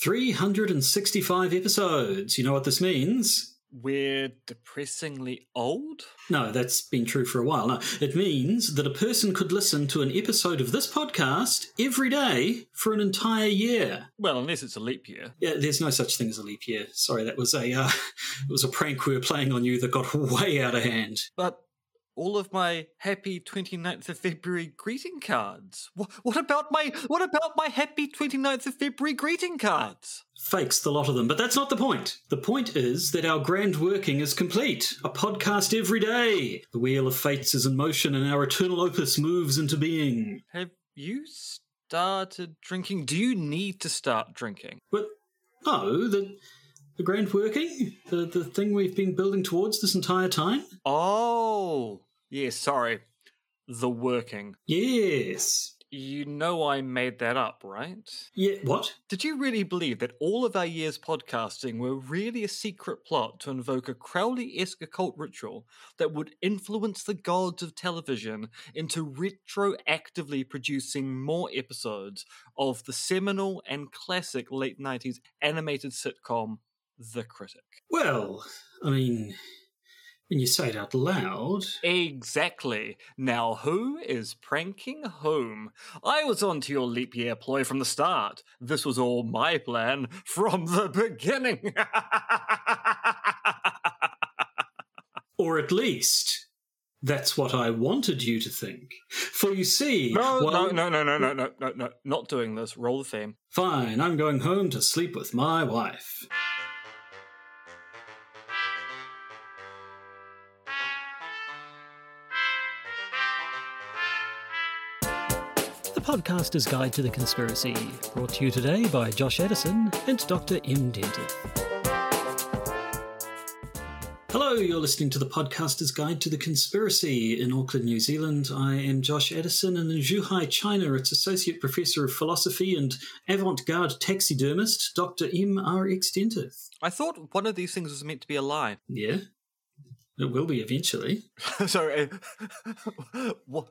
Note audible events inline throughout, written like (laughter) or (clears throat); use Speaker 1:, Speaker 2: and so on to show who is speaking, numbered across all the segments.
Speaker 1: 365 episodes. You know what this means?
Speaker 2: We're depressingly old?
Speaker 1: No, that's been true for a while. No, it means that a person could listen to an episode of this podcast every day for an entire year.
Speaker 2: Well, unless it's a leap year.
Speaker 1: Yeah, there's no such thing as a leap year. Sorry, that was a uh, (laughs) it was a prank we were playing on you that got (laughs) way out of hand.
Speaker 2: But all of my happy 29th of February greeting cards. What, what about my what about my happy 29th of February greeting cards?
Speaker 1: Fakes the lot of them, but that's not the point. The point is that our grand working is complete. A podcast every day. The wheel of fates is in motion and our eternal opus moves into being.
Speaker 2: Have you started drinking? Do you need to start drinking?
Speaker 1: But no, the the grand working, the the thing we've been building towards this entire time.
Speaker 2: Oh, yes, sorry. The working.
Speaker 1: Yes.
Speaker 2: You know I made that up, right?
Speaker 1: Yeah. What?
Speaker 2: Did you really believe that all of our years podcasting were really a secret plot to invoke a Crowley esque occult ritual that would influence the gods of television into retroactively producing more episodes of the seminal and classic late 90s animated sitcom, The Critic?
Speaker 1: Well, I mean, when you say it out loud.
Speaker 2: Exactly. Now, who is pranking whom? I was onto your leap year ploy from the start. This was all my plan from the beginning. (laughs)
Speaker 1: Or at least, that's what I wanted you to think. For you see.
Speaker 2: no, no, no, no, no, no, no, no, no, not doing this. Roll the theme.
Speaker 1: Fine, I'm going home to sleep with my wife. Podcaster's Guide to the Conspiracy, brought to you today by Josh Addison and Dr. M. Dentith. Hello, you're listening to the Podcaster's Guide to the Conspiracy in Auckland, New Zealand. I am Josh Addison, and in Zhuhai, China, it's Associate Professor of Philosophy and avant garde taxidermist, Dr. M. R. X. Dentith.
Speaker 2: I thought one of these things was meant to be a lie.
Speaker 1: Yeah, it will be eventually. (laughs)
Speaker 2: Sorry, uh, (laughs) what,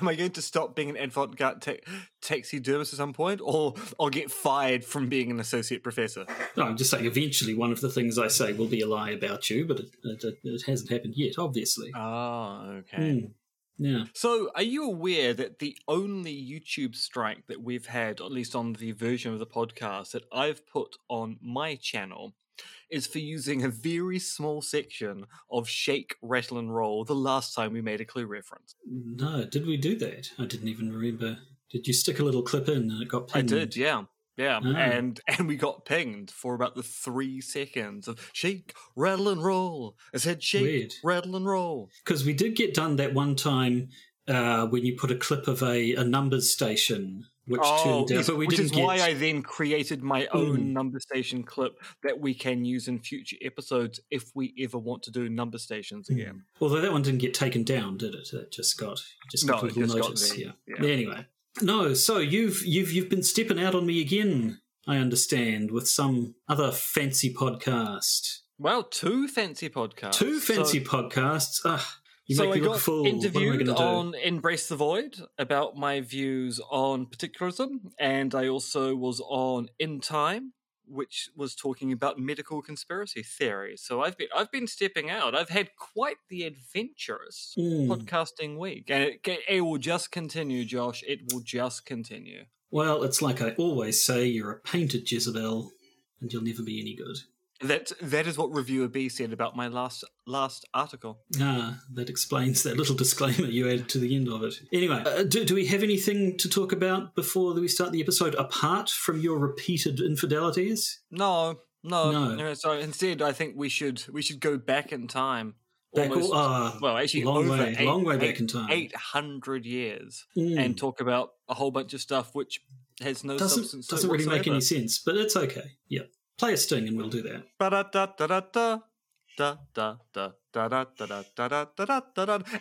Speaker 2: am I going to stop being an avant-garde ta- taxidermist at some point, or I'll get fired from being an associate professor?
Speaker 1: No, I'm just saying, eventually, one of the things I say will be a lie about you, but it, it, it hasn't happened yet, obviously.
Speaker 2: Oh, okay.
Speaker 1: Hmm. Yeah.
Speaker 2: So, are you aware that the only YouTube strike that we've had, at least on the version of the podcast that I've put on my channel, is for using a very small section of Shake, Rattle, and Roll the last time we made a clue reference?
Speaker 1: No, did we do that? I didn't even remember. Did you stick a little clip in and it got
Speaker 2: I
Speaker 1: pinged?
Speaker 2: did, yeah. Yeah,
Speaker 1: Ah.
Speaker 2: and (laughs) and we got pinged for about the three seconds of shake, rattle, and roll. I said shake,
Speaker 1: Weird.
Speaker 2: rattle, and roll.
Speaker 1: Because we did get done that one time uh, when you put a clip of a, a numbers station, which turned out, but we
Speaker 2: Oh, which
Speaker 1: didn't
Speaker 2: is
Speaker 1: get.
Speaker 2: why I then created my own
Speaker 1: Mm.
Speaker 2: number station clip that we can use in future episodes if we ever want to do number stations
Speaker 1: Hmm.
Speaker 2: again.
Speaker 1: Although that one didn't get taken down, did it? It just got just got
Speaker 2: No,
Speaker 1: little
Speaker 2: just got
Speaker 1: notice.
Speaker 2: the-
Speaker 1: yeah.
Speaker 2: yeah.
Speaker 1: Anyway, no. So you've you've you've been stepping out on me again. I understand with some other fancy podcast.
Speaker 2: Well, two fancy podcasts.
Speaker 1: Two fancy
Speaker 2: So,
Speaker 1: podcasts. Ah, you
Speaker 2: so
Speaker 1: make
Speaker 2: I got
Speaker 1: a fool. What am I
Speaker 2: interviewed
Speaker 1: do?
Speaker 2: on Embrace the Void about my views on particularism, and I also was on In Time, which was talking about medical conspiracy theories. So I've been I've been stepping out. I've had quite the adventurous
Speaker 1: Hmm.
Speaker 2: podcasting week, and it, it will just continue, Josh. It will just continue.
Speaker 1: Well, it's like I always say: you're a painted Jezebel, and you'll never be any good.
Speaker 2: That that is what reviewer B said about my last last article.
Speaker 1: Ah, that explains that little (laughs) disclaimer you added to the end of it. Anyway, uh, do, do we have anything to talk about before we start the episode apart from your repeated infidelities?
Speaker 2: No, no,
Speaker 1: No.
Speaker 2: no. So instead, I think we should we should go back in time.
Speaker 1: Back
Speaker 2: Almost-
Speaker 1: all, ah,
Speaker 2: well, actually,
Speaker 1: long way,
Speaker 2: eight-
Speaker 1: long way back
Speaker 2: eight-
Speaker 1: in time.
Speaker 2: eight hundred years,
Speaker 1: Mm.
Speaker 2: and talk about a whole bunch of stuff which has no
Speaker 1: doesn't
Speaker 2: substance. to it
Speaker 1: doesn't really make any sense, but it's okay. Yeah, Play a sting and we'll do that.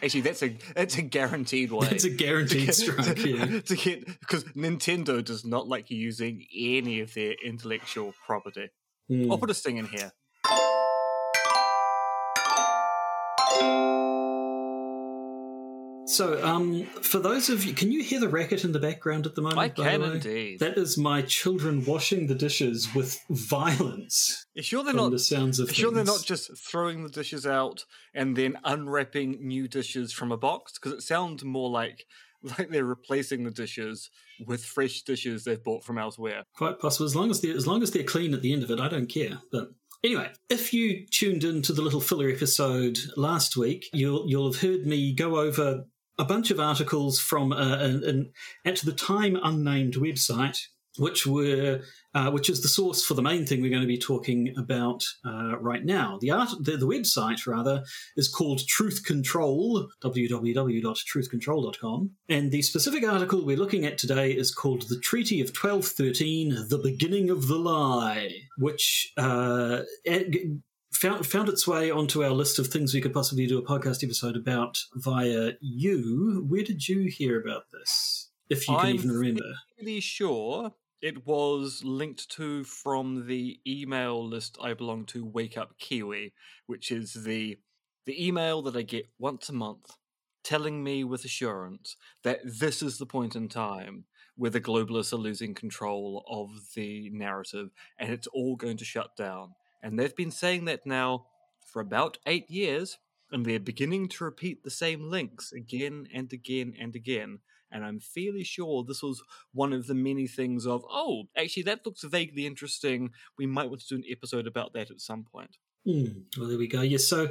Speaker 2: Actually, that's a that's a guaranteed way.
Speaker 1: It's a guaranteed get, strike,
Speaker 2: to,
Speaker 1: yeah.
Speaker 2: To get because Nintendo does not like using any of their intellectual property.
Speaker 1: Mm.
Speaker 2: I'll put a sting in here.
Speaker 1: So, um, for those of you, can you hear the racket in the background at the moment?
Speaker 2: I can
Speaker 1: way?
Speaker 2: indeed.
Speaker 1: That is my children washing the dishes with violence.
Speaker 2: You sure they're not?
Speaker 1: the sounds of
Speaker 2: you sure they're not just throwing the dishes out and then unwrapping new dishes from a box? Because it sounds more like (laughs) like they're replacing the dishes with fresh dishes they've bought from elsewhere.
Speaker 1: quite possible. As long as they're as long as they're clean at the end of it, I don't care. But anyway, if you tuned into the little filler episode last week, you'll you'll have heard me go over a bunch of articles from uh, an, an at the time unnamed website, which were uh, which is the source for the main thing we're going to be talking about uh, right now. The art, the, the website rather, is called Truth Control, www.truthcontrol.com. And the specific article we're looking at today is called The Treaty of 1213, The Beginning of the Lie, which uh, found, found its way onto our list of things we could possibly do a podcast episode about via you. Where did you hear about this? If you can remember.
Speaker 2: I'm
Speaker 1: even remember.
Speaker 2: Pretty sure it was linked to from the email list I belong to, Wake Up Kiwi, which is the the email that I get once a month, telling me with assurance that this is the point in time where the globalists are losing control of the narrative and it's all going to shut down. And they've been saying that now for about eight years, and they're beginning to repeat the same links again and again and again. And I'm fairly sure this was one of the many things of, oh, actually, that looks vaguely interesting. We might want to do an episode about that at some point.
Speaker 1: Hmm, well, there we go. Yes, so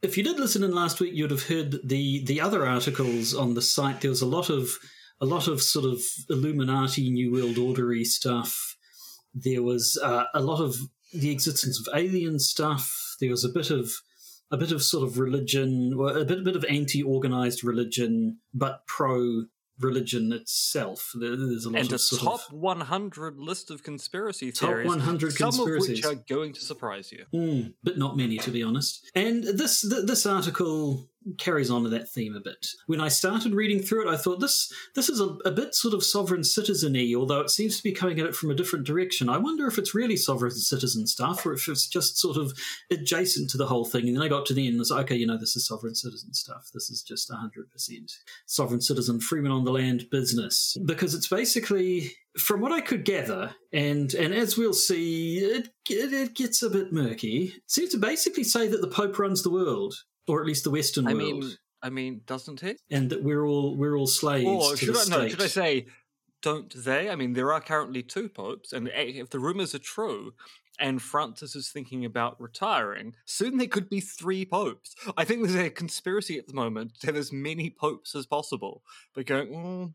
Speaker 1: if you did listen in last week, you'd have heard the the other articles on the site. There was a lot of a lot of sort of Illuminati, New World Ordery stuff. There was uh, a lot of the existence of alien stuff. There was a bit of a bit of sort of religion, well, a bit a bit of anti organized religion, but pro religion itself. There's a lot
Speaker 2: And a
Speaker 1: of sort
Speaker 2: top
Speaker 1: of
Speaker 2: 100 list of conspiracy
Speaker 1: Top
Speaker 2: theories,
Speaker 1: 100
Speaker 2: some of which are going to surprise you.
Speaker 1: Mm, but not many, to be honest. And this th- this article carries on to that theme a bit. When I started reading through it, I thought this this is a, a bit sort of sovereign citizen-y, although it seems to be coming at it from a different direction. I wonder if it's really sovereign citizen stuff, or if it's just sort of adjacent to the whole thing. And then I got to the end and was like, okay, you know, this is sovereign citizen stuff. This is just hundred percent sovereign citizen, freeman on the land business, because it's basically from what I could gather, and and as we'll see, it, it, it gets a bit murky. It seems to basically say that the Pope runs the world, or at least the Western
Speaker 2: I
Speaker 1: world,
Speaker 2: mean, I mean, doesn't it?
Speaker 1: and that we're all we're all slaves
Speaker 2: Or
Speaker 1: to
Speaker 2: should
Speaker 1: the
Speaker 2: I no? Should I say, don't they? I mean, there are currently two popes, and if the rumors are true, and Francis is thinking about retiring, soon there could be three popes. I think there's a conspiracy at the moment to have as many popes as possible. But going, mm,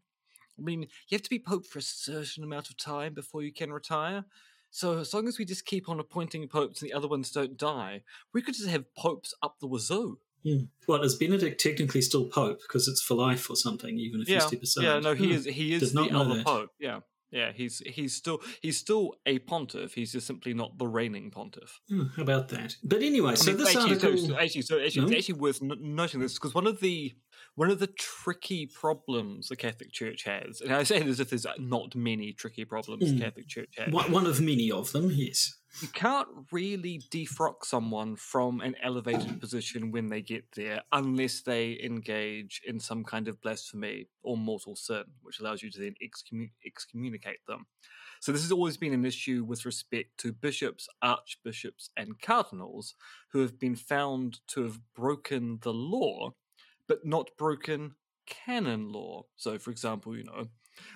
Speaker 2: I mean, you have to be pope for a certain amount of time before you can retire. So as long as we just keep on appointing popes and the other ones don't die, we could just have popes up the wazoo.
Speaker 1: Hmm. Well, is Benedict technically still Pope because it's for life or something, even if you
Speaker 2: yeah,
Speaker 1: step aside?
Speaker 2: yeah, no, he
Speaker 1: Hmm.
Speaker 2: is he is
Speaker 1: Did
Speaker 2: the
Speaker 1: not know
Speaker 2: other
Speaker 1: that.
Speaker 2: pope. Yeah, yeah, he's he's still he's still a pontiff. He's just simply not the reigning pontiff.
Speaker 1: Hmm, how about that? But anyway,
Speaker 2: I
Speaker 1: so
Speaker 2: mean,
Speaker 1: this
Speaker 2: actually, so-
Speaker 1: article.
Speaker 2: so, actually, so actually,
Speaker 1: No?
Speaker 2: it's actually worth noting this because one of the one of the tricky problems the Catholic Church has, and I say it as if there's not many tricky problems
Speaker 1: Mm.
Speaker 2: the Catholic Church has.
Speaker 1: one one of many of them, yes.
Speaker 2: You can't really defrock someone from an elevated position when they get there unless they engage in some kind of blasphemy or mortal sin, which allows you to then excommu- excommunicate them. So, this has always been an issue with respect to bishops, archbishops, and cardinals who have been found to have broken the law, but not broken canon law. So, for example, you know,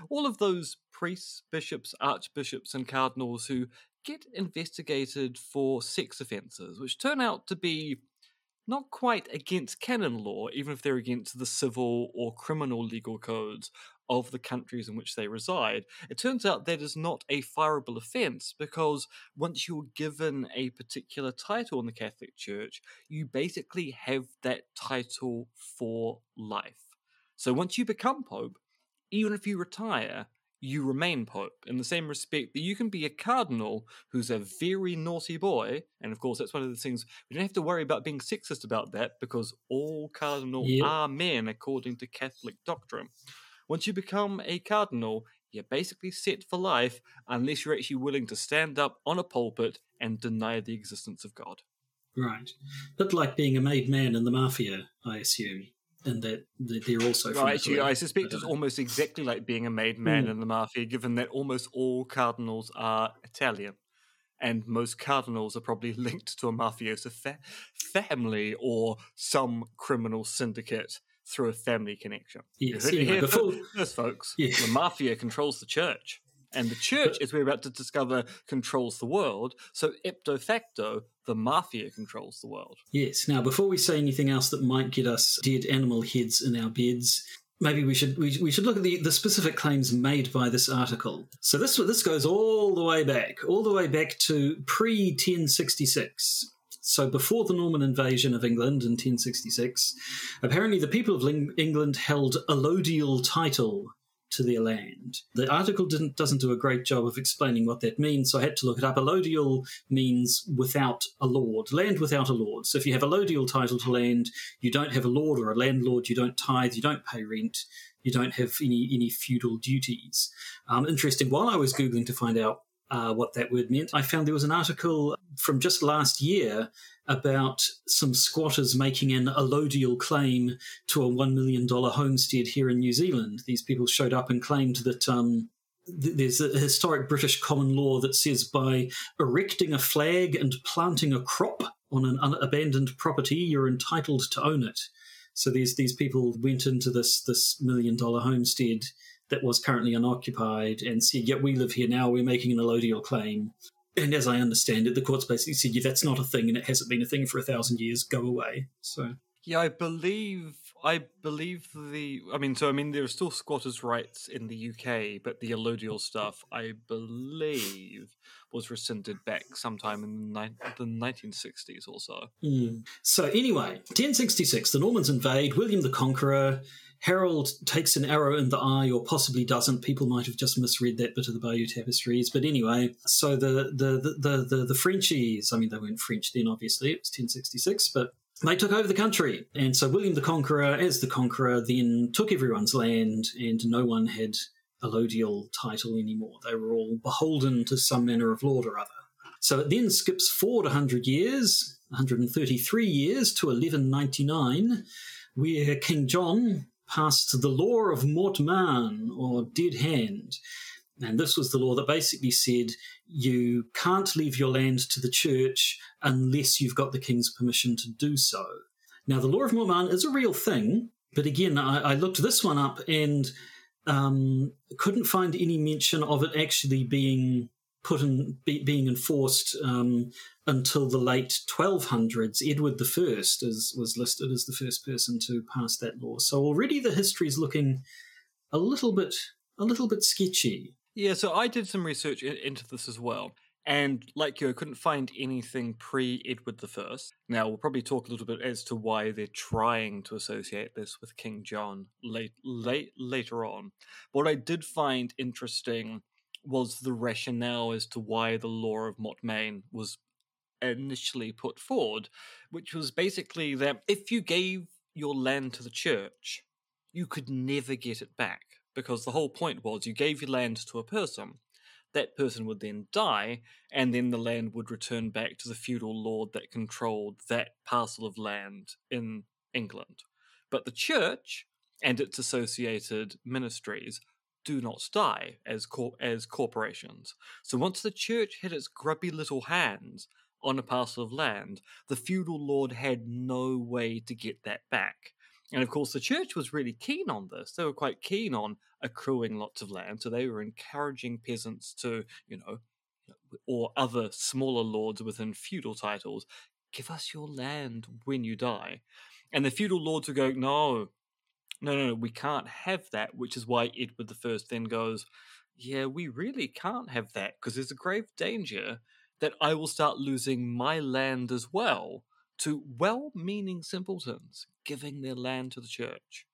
Speaker 2: all of those priests, bishops, archbishops, and cardinals who get investigated for sex offences, which turn out to be not quite against canon law, even if they're against the civil or criminal legal codes of the countries in which they reside. It turns out that is not a fireable offence because once you're given a particular title in the Catholic Church, you basically have that title for life. So once you become Pope, even if you retire, you remain Pope in the same respect that you can be a cardinal who's a very naughty boy. And of course, that's one of the things we don't have to worry about being sexist about that because all cardinals
Speaker 1: Yep.
Speaker 2: are men according to Catholic doctrine. Once you become a cardinal, you're basically set for life unless you're actually willing to stand up on a pulpit and deny the existence of God.
Speaker 1: Right. But like being a made man in the mafia, I assume. And that they're also
Speaker 2: right. actually, I suspect it's almost exactly like being a made man mm. in the mafia, given that almost all cardinals are Italian, and most cardinals are probably (laughs) linked to a mafioso fa- family or some criminal syndicate through a family connection.
Speaker 1: Yes, yeah, before,
Speaker 2: first, folks, (laughs) yeah. the mafia controls the church. And the church, as we're about to discover, controls the world. So, ipso facto, the mafia controls the world.
Speaker 1: Yes. Now, before we say anything else that might get us dead animal heads in our beds, maybe we should we, we should look at the, the specific claims made by this article. So this this goes all the way back, all the way back to pre 1066. So before the Norman invasion of England in 1066, apparently the people of England held allodial title to their land. The article didn't doesn't do a great job of explaining what that means, so I had to look it up. Allodial means without a lord, land without a lord. So if you have a allodial title to land, you don't have a lord or a landlord, you don't tithe, you don't pay rent, you don't have any any feudal duties. Um, interesting. While I was googling to find out uh, what that word meant, I found there was an article from just last year about some squatters making an allodial claim to a $1 million homestead here in New Zealand. These people showed up and claimed that um, th- there's a historic British common law that says by erecting a flag and planting a crop on an un- abandoned property, you're entitled to own it. So these these people went into this this million dollar homestead that was currently unoccupied and said, "Yeah, we live here now. We're making an allodial claim." and as I understand it, the courts basically said, yeah, that's not a thing and it hasn't been a thing for a thousand years, go away. So
Speaker 2: Yeah, I believe I believe the I mean so I mean there are still squatters' rights in the UK, but the allodial stuff I believe was rescinded back sometime in the, ni- the 1960s or so.
Speaker 1: Mm. So anyway, 1066, the Normans invade, William the Conqueror Harold takes an arrow in the eye, or possibly doesn't. People might have just misread that bit of the Bayeux Tapestries. But anyway, so the the the the, the Frenchies, I mean, they weren't French then, obviously. It was 1066, but they took over the country. And so William the Conqueror, as the conqueror, then took everyone's land, and no one had allodial title anymore. They were all beholden to some manner of lord or other. So it then skips forward 100 years, 133 years to 1199, where King John passed the law of mortmain, or dead hand. And this was the law that basically said you can't leave your land to the church unless you've got the king's permission to do so. Now, the law of mortmain is a real thing, but again, I, I looked this one up and um, couldn't find any mention of it actually being put in, be, being enforced um, until the late 1200s. Edward I was listed as the first person to pass that law. So already the history is looking a little bit a little bit sketchy.
Speaker 2: Yeah, so I did some research into this as well. And like you, I couldn't find anything pre Edward I. Now, we'll probably talk a little bit as to why they're trying to associate this with King John late, late, later on. What I did find interesting was the rationale as to why the law of Mortmain was initially put forward, which was basically that if you gave your land to the church, you could never get it back because the whole point was you gave your land to a person. That person would then die, and then the land would return back to the feudal lord that controlled that parcel of land in England. But the church and its associated ministries do not die as cor- as corporations. So once the church had its grubby little hands on a parcel of land, the feudal lord had no way to get that back. And of course, the church was really keen on this. They were quite keen on accruing lots of land, so they were encouraging peasants to, you know, or other smaller lords within feudal titles, give us your land when you die. And the feudal lords would go, no, no, no, we can't have that, which is why Edward I then goes, yeah, we really can't have that because there's a grave danger that I will start losing my land as well to well meaning simpletons giving their land to the church.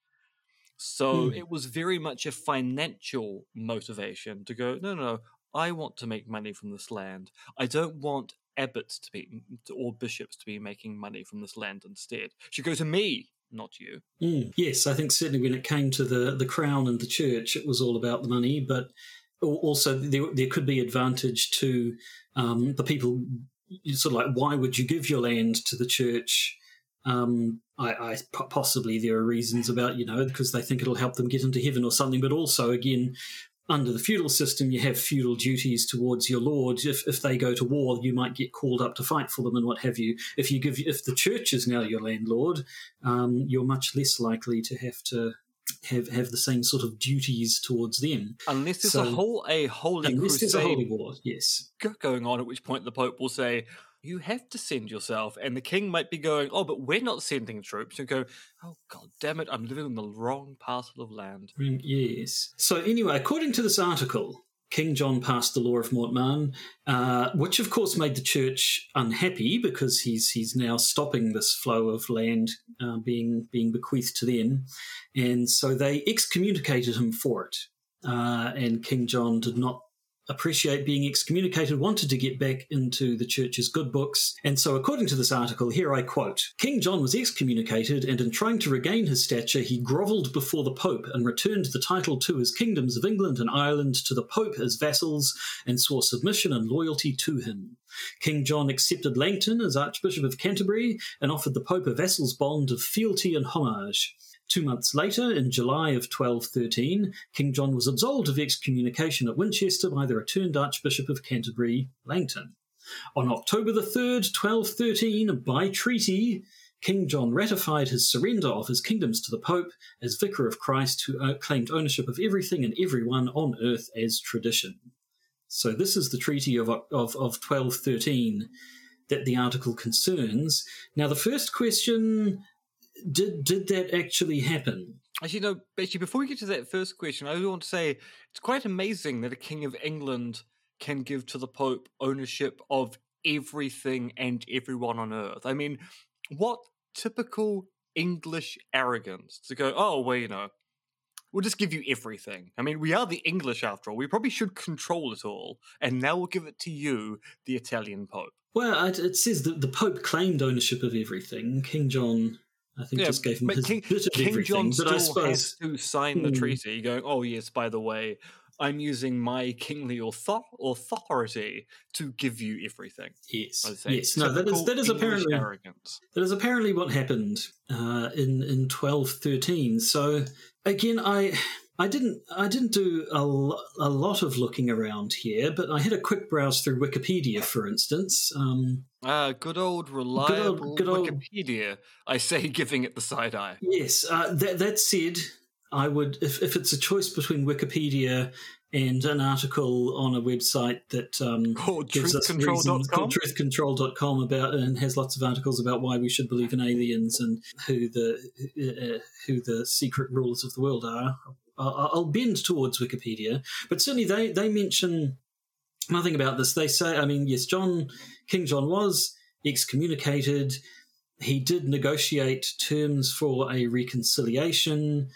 Speaker 2: So mm. it was very much a financial motivation to go, no, no, no, I want to make money from this land. I don't want abbots to be or bishops to be making money from this land instead. It should go to me not you.
Speaker 1: Mm, yes, I think certainly when it came to the, the crown and the church, it was all about the money, but also there, there could be advantage to um, the people. Sort of like, why would you give your land to the church Um, I, I possibly there are reasons about you know because they think it'll help them get into heaven or something, but also again under the feudal system, you have feudal duties towards your lord. If, if they go to war, you might get called up to fight for them and what have you. If you give, if the church is now your landlord, um, you're much less likely to have to have have the same sort of duties towards them.
Speaker 2: Unless there's so, a whole a holy
Speaker 1: unless crusade there's a holy war, yes,
Speaker 2: going on. At which point the Pope will say, you have to send yourself. And the king might be going, oh, but we're not sending troops. You go, oh, god damn it, I'm living on the wrong parcel of land.
Speaker 1: Mm, yes. So, anyway, according to this article, King John passed the law of Mortmain, uh, which of course made the church unhappy because he's he's now stopping this flow of land uh, being being bequeathed to them, and so they excommunicated him for it. Uh, and King John did not appreciate being excommunicated, wanted to get back into the church's good books. And so, according to this article, here I quote King John was excommunicated, and in trying to regain his stature, he grovelled before the Pope and returned the title to his kingdoms of England and Ireland to the Pope as vassals and swore submission and loyalty to him. King John accepted Langton as Archbishop of Canterbury and offered the Pope a vassal's bond of fealty and homage. Two months later, in July of 1213, King John was absolved of excommunication at Winchester by the returned Archbishop of Canterbury, Langton. On October the 3rd, 1213, by treaty, King John ratified his surrender of his kingdoms to the Pope as Vicar of Christ, who uh, claimed ownership of everything and everyone on earth as tradition. So, this is the Treaty of, of, of 1213 that the article concerns. Now, the first question did did that actually happen?
Speaker 2: Actually, no. Actually, before we get to that first question, I want to say it's quite amazing that a king of England can give to the Pope ownership of everything and everyone on earth. I mean, what typical English arrogance to go, oh, well, you know, we'll just give you everything. I mean, we are the English after all. We probably should control it all. And now we'll give it to you, the Italian Pope.
Speaker 1: Well, it says that the Pope claimed ownership of everything. King John I think yeah, just gave him his King, bit of
Speaker 2: King
Speaker 1: everything.
Speaker 2: John
Speaker 1: but
Speaker 2: I suppose has to sign the hmm. treaty, going, "Oh yes, by the way, I'm using my kingly authority to give you everything."
Speaker 1: Yes, yes. No, that is that is English apparently arrogance. That is apparently what happened uh, in in twelve thirteen. So again, I I didn't. I didn't do a, a lot of looking around here, but I had a quick browse through Wikipedia, for instance. Um,
Speaker 2: ah, good old reliable good old, good Wikipedia. Old, I say, (laughs) giving it the side eye.
Speaker 1: Yes. Uh, that, that said, I would, if, if it's a choice between Wikipedia and an article on a website that um, (laughs)
Speaker 2: called gives us reasons,
Speaker 1: called truthcontrol.com about and has lots of articles about why we should believe in aliens and who the uh, who the secret rulers of the world are. I'll bend towards Wikipedia, but certainly they they mention nothing about this. They say, I mean, yes, John King John was excommunicated. He did negotiate terms for a reconciliation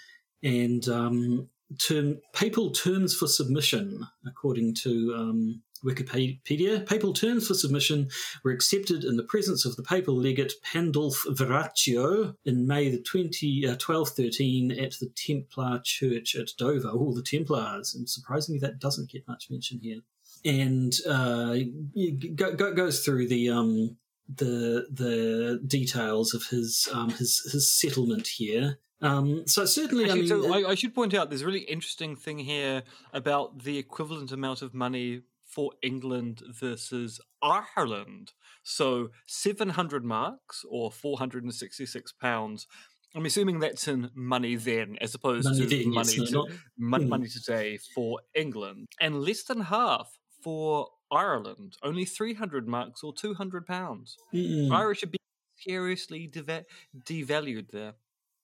Speaker 1: and um, term papal terms for submission, according to um, Wikipedia, papal terms for submission were accepted in the presence of the papal legate Pandulf Verraccio in May the 20, uh, 1213 at the Templar Church at Dover. All the Templars. And surprisingly, that doesn't get much mention here. And uh, go, go, goes through the um, the the details of his um, his his settlement here. Um, so certainly,
Speaker 2: Actually,
Speaker 1: I
Speaker 2: mean, so I, I, should point out there's a really interesting thing here about the equivalent amount of money for England versus Ireland. So 700 marks or 466 pounds. I'm assuming that's in money then, as opposed money to then, money, yes, to, money, mm. money today for England, and less than half for Ireland. Only 300 marks or 200 pounds. Irish should be seriously deva- devalued there.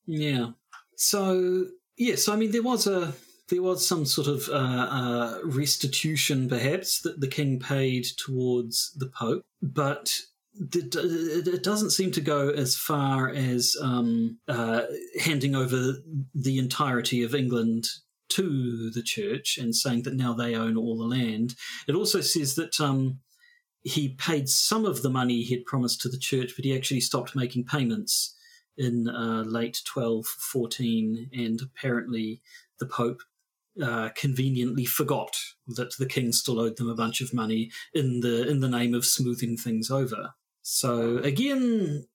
Speaker 1: Yeah. So yes, I mean there was a there was some sort of uh, uh, restitution, perhaps, that the king paid towards the pope, but it doesn't seem to go as far as um, uh, handing over the entirety of England to the church and saying that now they own all the land. It also says that um, he paid some of the money he had promised to the church, but he actually stopped making payments in uh, late 1214, and apparently the Pope uh, conveniently forgot that the king still owed them a bunch of money in the in the name of smoothing things over. So again,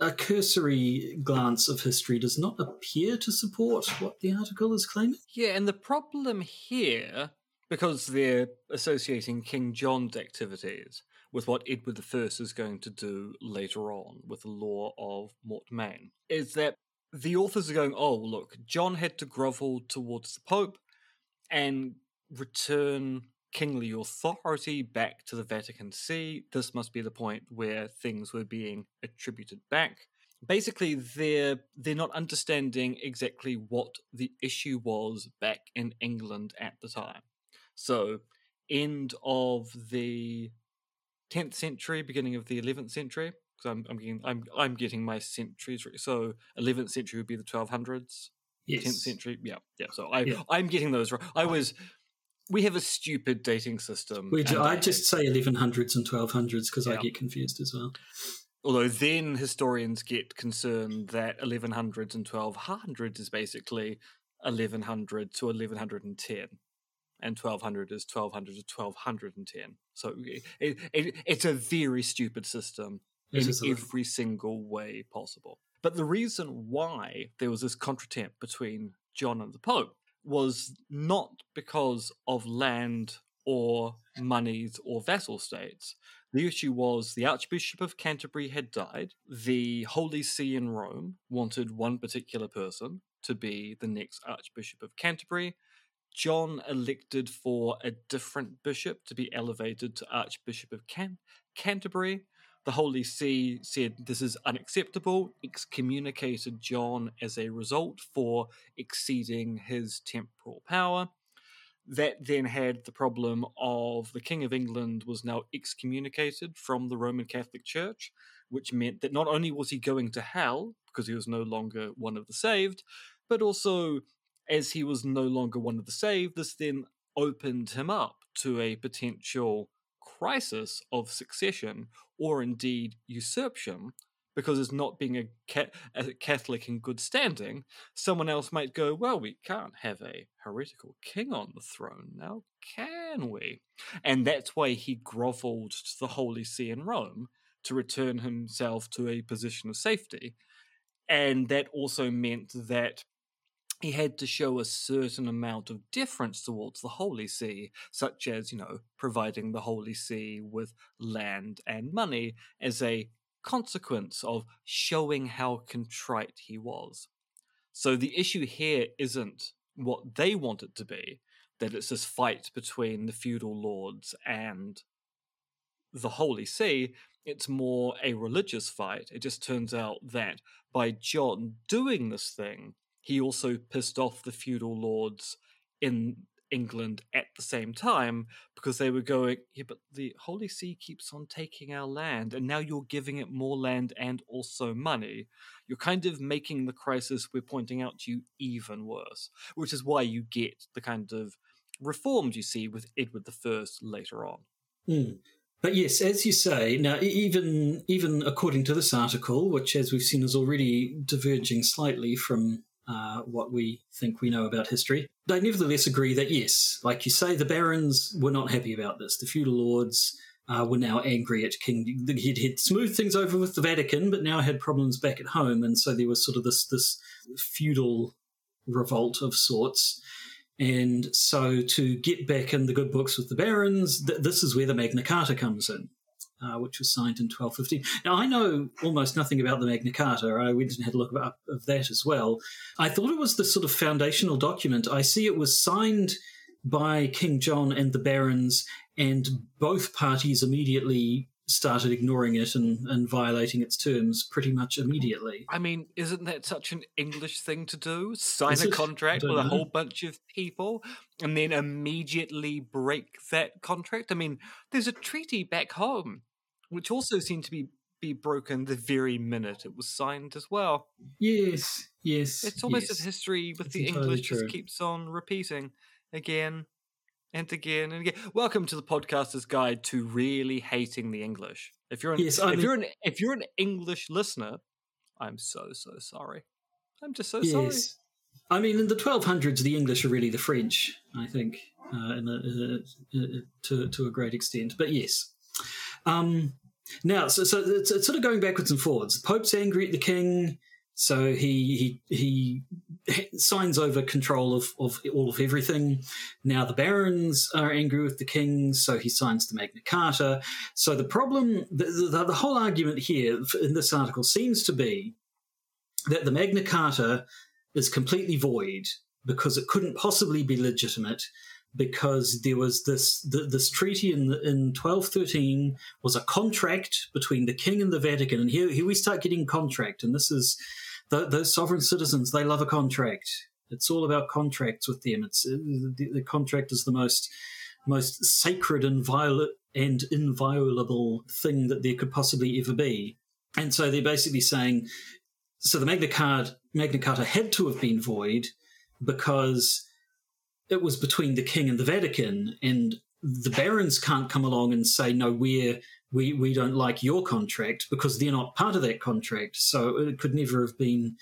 Speaker 1: a cursory glance of history does not appear to support what the article is claiming.
Speaker 2: Yeah, and the problem here, because they're associating King John's activities with what Edward I is going to do later on with the law of Mortmain, is that the authors are going, oh, look, John had to grovel towards the Pope and return kingly authority back to the Vatican See. This must be the point where things were being attributed back. Basically, they're they're not understanding exactly what the issue was back in England at the time. So, end of the 10th century, beginning of the 11th century, because I'm I'm getting I'm I'm getting my centuries. So 11th century would be the 1200s.
Speaker 1: Yes.
Speaker 2: 10th century, yeah, yeah. So I
Speaker 1: Yeah.
Speaker 2: I'm getting those. right. I was. We have a stupid dating system.
Speaker 1: We,
Speaker 2: and
Speaker 1: I just say 1100s and 1200s because I get confused as well.
Speaker 2: Although then historians get concerned that 1100s and 1200s is basically 1100 to 1110, and 1200 is 1200 to 1210. So it, it, it's a very stupid system in
Speaker 1: is a little-
Speaker 2: every single way possible. But the reason why there was this contretemps between John and the Pope was not because of land or monies or vassal states. The issue was the Archbishop of Canterbury had died. The Holy See in Rome wanted one particular person to be the next Archbishop of Canterbury. John elected for a different bishop to be elevated to Archbishop of Can- Canterbury. The Holy See said this is unacceptable, excommunicated John as a result for exceeding his temporal power. That then had the problem of the King of England was now excommunicated from the Roman Catholic Church, which meant that not only was he going to hell because he was no longer one of the saved, but also as he was no longer one of the saved, this then opened him up to a potential crisis of succession or indeed usurpation because as not being a, ca- a Catholic in good standing, someone else might go, well, we can't have a heretical king on the throne now, can we? And that's why he grovelled to the Holy See in Rome to return himself to a position of safety. And that also meant that he had to show a certain amount of deference towards the Holy See, such as, you know, providing the Holy See with land and money as a consequence of showing how contrite he was. So the issue here isn't what they want it to be, that it's this fight between the feudal lords and the Holy See. It's more a religious fight. It just turns out that by John doing this thing, he also pissed off the feudal lords in England at the same time because they were going, yeah, but the Holy See keeps on taking our land, and now you're giving it more land and also money. You're kind of making the crisis we're pointing out to you even worse, which is why you get the kind of reforms you see with Edward I later on.
Speaker 1: Hmm. But yes, as you say, now even even according to this article, which as we've seen is already diverging slightly from uh, what we think we know about history, they nevertheless agree that yes, like you say, the barons were not happy about this. The feudal lords uh, were now angry at King. He'd, he'd smoothed things over with the Vatican, but now had problems back at home, and so there was sort of this this feudal revolt of sorts. And so, to get back in the good books with the barons, th- this is where the Magna Carta comes in, uh, which was signed in 1215. Now, I know almost nothing about the Magna Carta. I went and had a look up of that as well. I thought it was the sort of foundational document. I see it was signed by King John and the barons, and both parties immediately started ignoring it and, and violating its terms pretty much immediately.
Speaker 2: I mean, isn't that such an English thing to do? Sign
Speaker 1: Is
Speaker 2: a
Speaker 1: it?
Speaker 2: contract with a whole bunch of people and then immediately break that contract? I mean, there's a treaty back home which also seemed to be be broken the very minute it was signed as well.
Speaker 1: Yes, yes.
Speaker 2: It's almost
Speaker 1: yes.
Speaker 2: as history with
Speaker 1: It's
Speaker 2: the English
Speaker 1: true.
Speaker 2: just keeps on repeating again and again and again. Welcome to the podcaster's guide to really hating the English. If you're an,
Speaker 1: Yes,
Speaker 2: if
Speaker 1: mean-
Speaker 2: you're an if you're an English listener, I'm so so sorry. I'm just so sorry.
Speaker 1: Yes. I mean, in the 1200s, the English are really the French, I think, uh, in a, uh, uh, to, to a great extent. But yes. Um, Now, so, so it's, it's sort of going backwards and forwards. The Pope's angry at the king, so he he he signs over control of, of all of everything. Now the barons are angry with the king, so he signs the Magna Carta. So the problem, the, the, the whole argument here in this article seems to be that the Magna Carta is completely void because it couldn't possibly be legitimate because there was this the, this treaty in in 1213 was a contract between the king and the Vatican, and here here we start getting contract, and this is those sovereign citizens they love a contract. It's all about contracts with them. It's uh, the, the contract is the most most sacred and violent and inviolable thing that there could possibly ever be. And so they're basically saying, so the Magna Carta, Magna Carta had to have been void because it was between the king and the Vatican, and the barons can't come along and say, no, we're we we don't like your contract because they're not part of that contract. So it could never have been.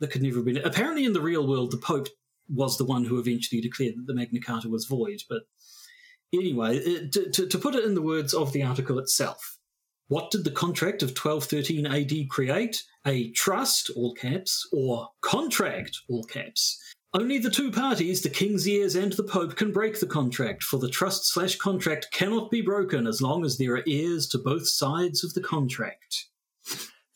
Speaker 1: That could never have been. Apparently, in the real world, the Pope was the one who eventually declared that the Magna Carta was void. But anyway, uh, to, to, to put it in the words of the article itself, what did the contract of 1213 AD create? A trust, all caps, or contract, all caps. Only the two parties, the King's Ears and the Pope, can break the contract, for the trust slash contract cannot be broken as long as there are heirs to both sides of the contract.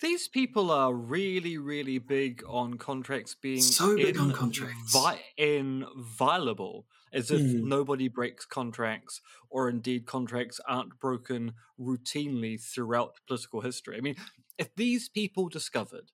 Speaker 2: These people are really, really big on contracts being
Speaker 1: so big in, on contracts,
Speaker 2: vi- inviolable, as if mm. nobody breaks contracts, or indeed contracts aren't broken routinely throughout political history. I mean, if these people discovered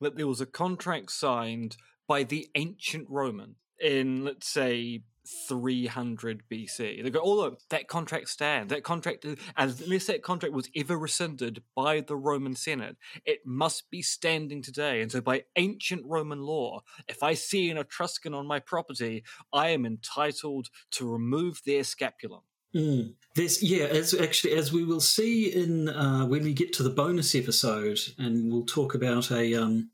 Speaker 2: that there was a contract signed by the ancient Roman in, let's say, 300 BC. They go, oh, look, that contract stands. That contract, unless that contract was ever rescinded by the Roman Senate, it must be standing today. And so, by ancient Roman law, if I see an Etruscan on my property, I am entitled to remove their scapulum.
Speaker 1: Mm. There's yeah, as actually as we will see in uh, when we get to the bonus episode, and we'll talk about a um,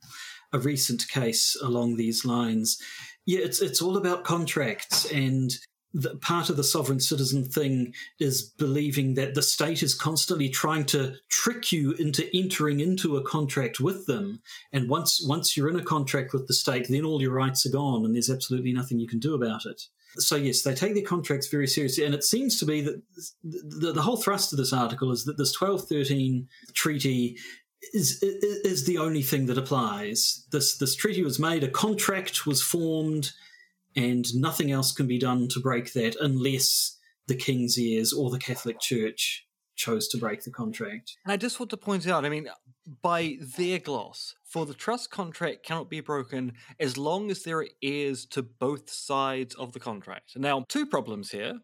Speaker 1: a recent case along these lines. Yeah, it's it's all about contracts and the, part of the sovereign citizen thing is believing that the state is constantly trying to trick you into entering into a contract with them. And once once you're in a contract with the state, then all your rights are gone, and there's absolutely nothing you can do about it. So yes, they take their contracts very seriously, and it seems to be that the, the whole thrust of this article is that this 1213 treaty is, is the only thing that applies. This this treaty was made, a contract was formed, and nothing else can be done to break that unless the king's ears or the Catholic Church chose to break the contract.
Speaker 2: And I just want to point out, I mean, by their gloss, for the trust contract cannot be broken as long as there are heirs to both sides of the contract. Now, two problems here.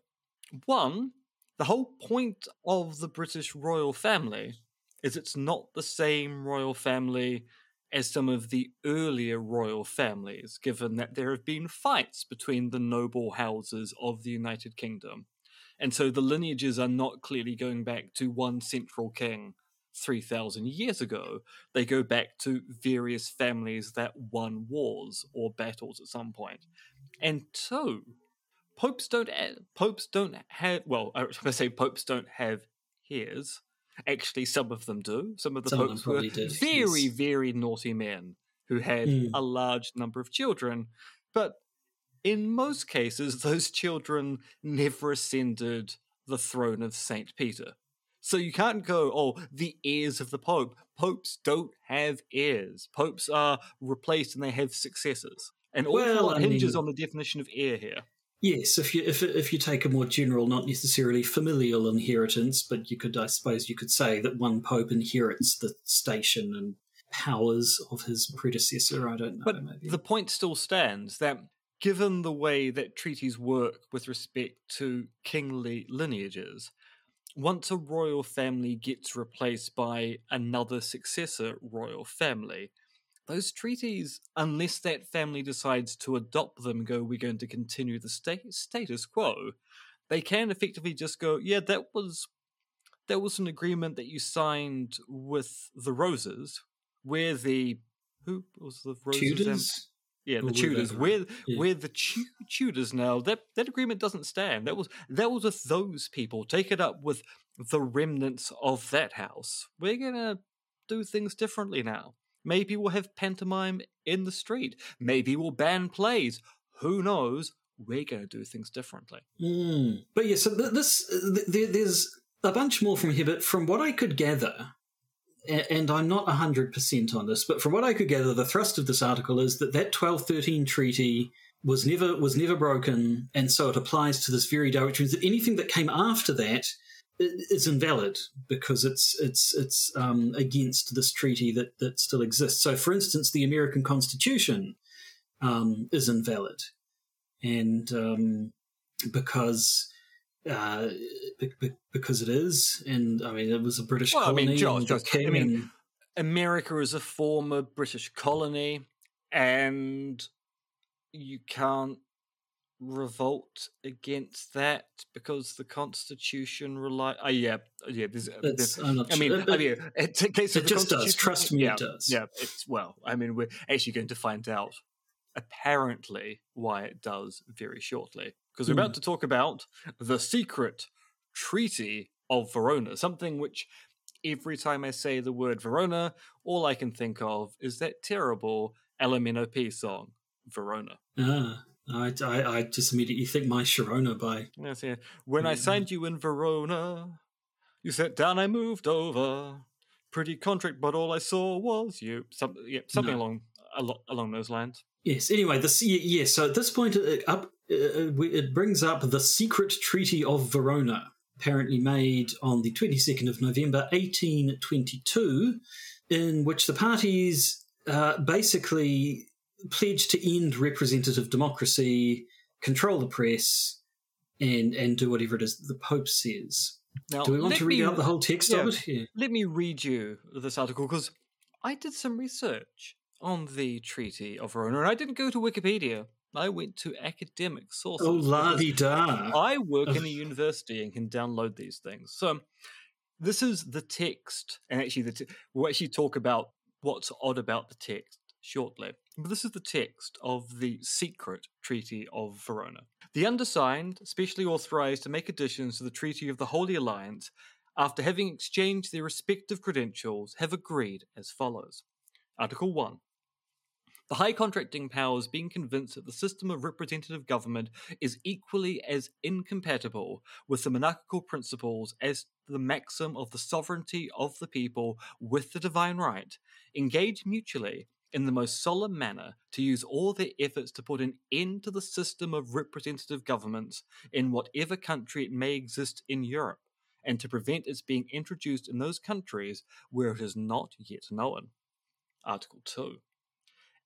Speaker 2: One, the whole point of the British royal family is it's not the same royal family as some of the earlier royal families, given that there have been fights between the noble houses of the United Kingdom. And so the lineages are not clearly going back to one central king 3,000 years ago. They go back to various families that won wars or battles at some point. And so, popes don't popes don't have well, I was going to say popes don't have heirs Actually, some of them do. Some of the some popes were did, very, yes. very naughty men who had mm. a large number of children. But in most cases, those children never ascended the throne of St. Peter. So you can't go, oh, the heirs of the Pope. Popes don't have heirs. Popes are replaced and they have successors. And all well, hinges mean, on the definition of heir here.
Speaker 1: Yes, if you if if you take a more general, not necessarily familial inheritance, but you could, I suppose, you could say that one pope inherits the station and powers of his predecessor. I don't know.
Speaker 2: But
Speaker 1: maybe.
Speaker 2: the point still stands that given the way that treaties work with respect to kingly lineages, once a royal family gets replaced by another successor royal family, those treaties, unless that family decides to adopt them go, we're going to continue the sta- status quo, they can effectively just go, yeah, that was that was an agreement that you signed with the Roses, where the who was the
Speaker 1: Roses? Tudors?
Speaker 2: Yeah, the
Speaker 1: Or
Speaker 2: Tudors. We're
Speaker 1: Yeah.
Speaker 2: we're the Tu- Tudors now. That that agreement doesn't stand. That was that was with those people. Take it up with the remnants of that house. We're gonna do things differently now. Maybe we'll have pantomime in the street. Maybe we'll ban plays. Who knows? We're gonna do things differently.
Speaker 1: Mm. But yeah, so th- this th- there, there's a bunch more from here, but from what I could gather, and I'm not 100% on this, but from what I could gather, the thrust of this article is that that 1213 treaty was never was never broken, and so it applies to this very direct means that anything that came after that is invalid because it's it's it's um, against this treaty that that still exists. So, for instance, the American Constitution um, is invalid, and um, because uh, be- be- because it is, and I mean, it was a British
Speaker 2: Well, I mean,
Speaker 1: colony.
Speaker 2: Josh, Josh, I mean, America is a former British colony, and you can't revolt against that because the Constitution rely. Oh yeah, yeah. There's, there's,
Speaker 1: I'm not
Speaker 2: I mean,
Speaker 1: sure.
Speaker 2: I mean, it, case of
Speaker 1: it
Speaker 2: the
Speaker 1: just does. Trust me,
Speaker 2: yeah,
Speaker 1: it does.
Speaker 2: Yeah, it's well. I mean, we're actually going to find out apparently why it does very shortly because we're
Speaker 1: Hmm.
Speaker 2: about to talk about the secret Treaty of Verona, something which every time I say the word Verona, all I can think of is that terrible Elemeno P song, Verona.
Speaker 1: Ah, I, I, I just immediately think my Sharona by
Speaker 2: Yes, yeah. When I signed you in Verona, you sat down, I moved over. Pretty contract, but all I saw was you. Some, yeah, something
Speaker 1: No.
Speaker 2: along along those lines.
Speaker 1: Yes. Anyway, this yes. Yeah, so at this point, up uh, it brings up the secret Treaty of Verona, apparently made on the twenty second of November, eighteen twenty two, in which the parties uh, basically pledged to end representative democracy, control the press, and and do whatever it is the Pope says.
Speaker 2: Now,
Speaker 1: Do we want to read
Speaker 2: me-
Speaker 1: out the whole text of it? Yeah.
Speaker 2: Let me read you this article because I did some research on the Treaty of Verona, and I didn't go to Wikipedia. I went to academic sources.
Speaker 1: Oh, la da.
Speaker 2: I work in a (laughs) university and can download these things. So this is the text, and actually, the te- we'll actually talk about what's odd about the text shortly. But this is the text of the secret Treaty of Verona. The undersigned, specially authorized to make additions to the Treaty of the Holy Alliance, after having exchanged their respective credentials, have agreed as follows. Article 1. The high contracting powers being convinced that the system of representative government is equally as incompatible with the monarchical principles as the maxim of the sovereignty of the people with the divine right, engage mutually in the most solemn manner to use all their efforts to put an end to the system of representative governments in whatever country it may exist in Europe, and to prevent its being introduced in those countries where it is not yet known. Article 2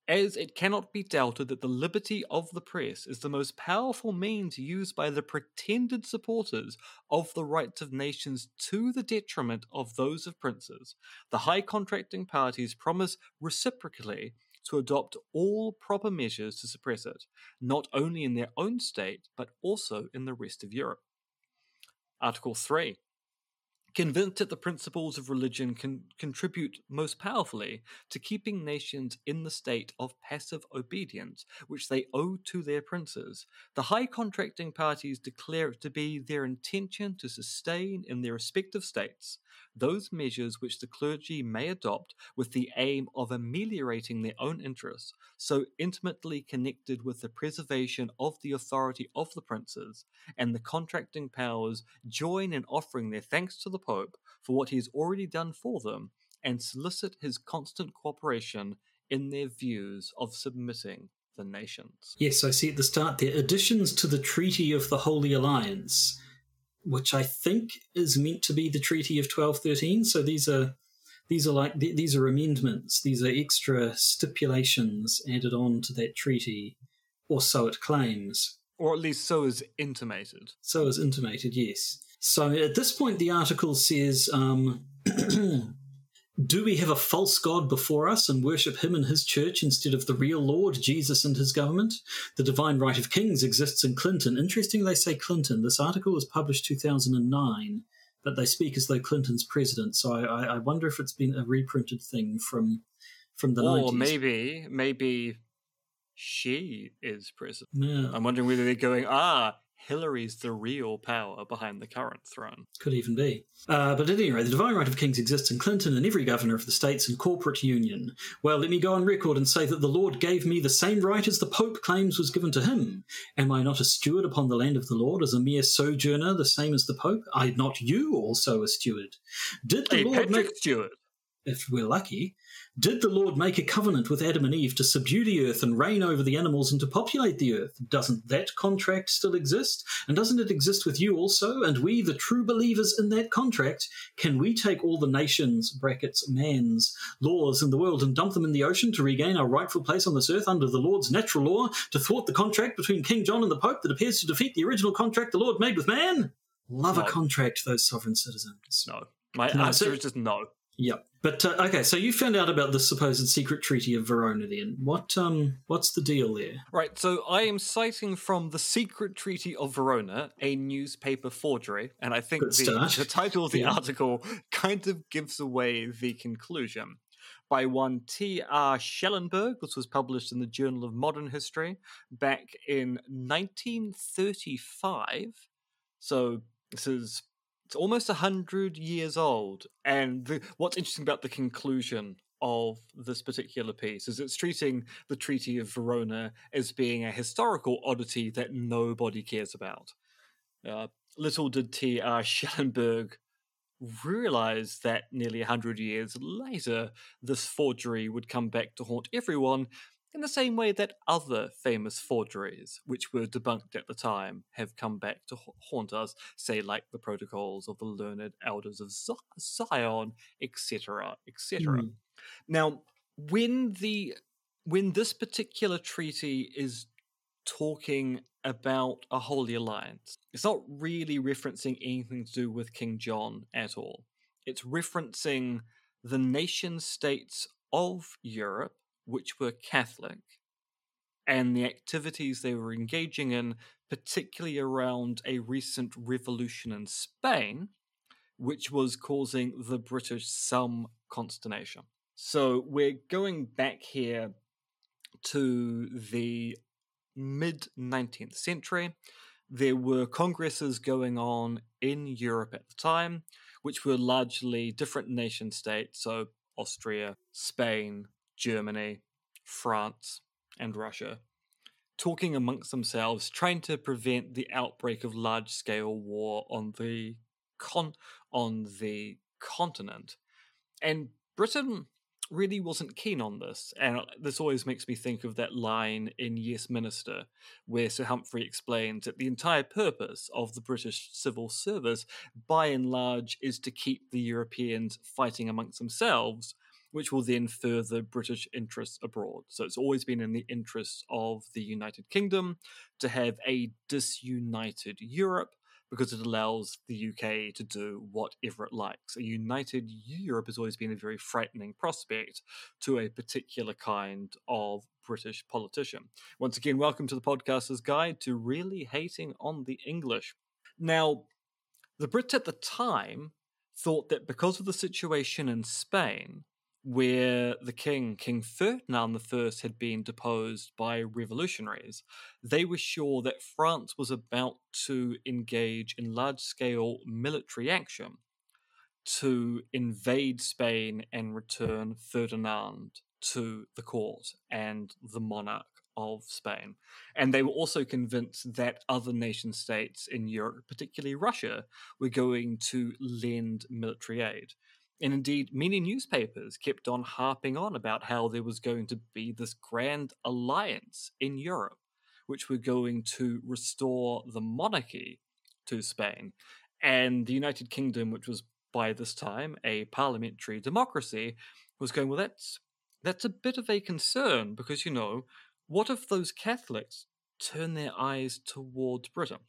Speaker 2: as it cannot be doubted that the liberty of the press is the most powerful means used by the pretended supporters of the rights of nations to the detriment of those of princes, the high contracting parties promise reciprocally to adopt all proper measures to suppress it, not only in their own state, but also in the rest of Europe. Article 3 convinced that the principles of religion can contribute most powerfully to keeping nations in the state of passive obedience which they owe to their princes, the high contracting parties declare it to be their intention to sustain in their respective states those measures which the clergy may adopt with the aim of ameliorating their own interests, so intimately connected with the preservation of the authority of the princes, and the contracting powers join in offering their thanks to the Pope for what he has already done for them, and solicit his constant cooperation in their views of submitting the nations.
Speaker 1: Yes, I see at the start there additions to the Treaty of the Holy Alliance, which I think is meant to be the Treaty of twelve thirteen. So these are these are like these are amendments. These are extra stipulations added on to that treaty, or so it claims.
Speaker 2: Or at least so is intimated.
Speaker 1: So is intimated, yes. So at this point, the article says. Um, (clears throat) Do we have a false God before us and worship him and his church instead of the real Lord, Jesus, and his government? The divine right of kings exists in Clinton. Interesting they say Clinton. This article was published 2009, but they speak as though Clinton's president. So I, I, I wonder if it's been a reprinted thing from from the
Speaker 2: or
Speaker 1: 90s.
Speaker 2: maybe, maybe she is president.
Speaker 1: Yeah.
Speaker 2: I'm wondering whether they're going, ah, Hillary's the real power behind the current throne.
Speaker 1: Could even be. Uh, but at any rate, the divine right of kings exists in Clinton and every governor of the states and corporate union. Well, let me go on record and say that the Lord gave me the same right as the Pope claims was given to him. Am I not a steward upon the land of the Lord as a mere sojourner, the same as the Pope? Are not you also a steward? Did the
Speaker 2: Hey,
Speaker 1: Lord
Speaker 2: Patrick
Speaker 1: make
Speaker 2: Stewart.
Speaker 1: if we're lucky, did the Lord make a covenant with Adam and Eve to subdue the earth and reign over the animals and to populate the earth? Doesn't that contract still exist? And doesn't it exist with you also? And we, the true believers in that contract, can we take all the nations, brackets, man's, laws in the world and dump them in the ocean to regain our rightful place on this earth under the Lord's natural law to thwart the contract between King John and the Pope that appears to defeat the original contract the Lord made with man? Love
Speaker 2: No.
Speaker 1: a contract, those sovereign citizens.
Speaker 2: No. My
Speaker 1: No,
Speaker 2: answer
Speaker 1: so-
Speaker 2: is just no.
Speaker 1: Yep. But uh, okay, so you found out about the supposed secret treaty of Verona. Then what? Um, what's the deal there?
Speaker 2: Right, so I am citing from the Secret Treaty of Verona, a newspaper forgery, and I think the, the title of the
Speaker 1: Yeah.
Speaker 2: article kind of gives away the conclusion. By one T.R. Schellenberg, this was published in the Journal of Modern History back in 1935. So this is it's almost 100 years old. And the, what's interesting about the conclusion of this particular piece is it's treating the Treaty of Verona as being a historical oddity that nobody cares about. Uh, little did T.R. Schellenberg realize that nearly 100 years later, this forgery would come back to haunt everyone in the same way that other famous forgeries, which were debunked at the time, have come back to haunt us, say, like the protocols of the learned elders of Zion, etc., etc.
Speaker 1: Hmm.
Speaker 2: Now, when the when this particular treaty is talking about a holy alliance, it's not really referencing anything to do with King John at all. It's referencing the nation states of Europe, which were Catholic, and the activities they were engaging in, particularly around a recent revolution in Spain, which was causing the British some consternation. So we're going back here to the mid 19th century. There were congresses going on in Europe at the time, which were largely different nation states, so Austria, Spain, Germany, France, and Russia, talking amongst themselves, trying to prevent the outbreak of large scale war on the con- on the continent. And Britain really wasn't keen on this. And this always makes me think of that line in Yes Minister, where Sir Humphrey explains that the entire purpose of the British civil service, by and large, is to keep the Europeans fighting amongst themselves, which will then further British interests abroad. So it's always been in the interests of the United Kingdom to have a disunited Europe because it allows the UK to do whatever it likes. A united Europe has always been a very frightening prospect to a particular kind of British politician. Once again, welcome to the Podcaster's Guide to Really Hating on the English. Now, the Brits at the time thought that because of the situation in Spain, where the king, King Ferdinand I, had been deposed by revolutionaries, they were sure that France was about to engage in large scale military action to invade Spain and return Ferdinand to the court and the monarch of Spain. And they were also convinced that other nation states in Europe, particularly Russia, were going to lend military aid. And indeed, many newspapers kept on harping on about how there was going to be this grand alliance in Europe, which were going to restore the monarchy to Spain. And the United Kingdom, which was by this time a parliamentary democracy, was going, well, that's that's a bit of a concern because you know, what if those Catholics turn their eyes towards Britain?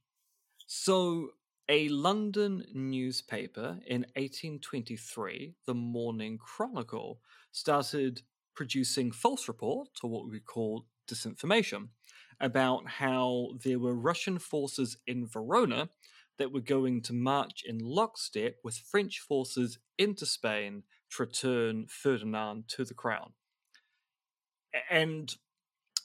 Speaker 2: So a London newspaper in 1823, the Morning Chronicle, started producing false reports, or what we call disinformation, about how there were Russian forces in Verona that were going to march in lockstep with French forces into Spain to return Ferdinand to the crown. And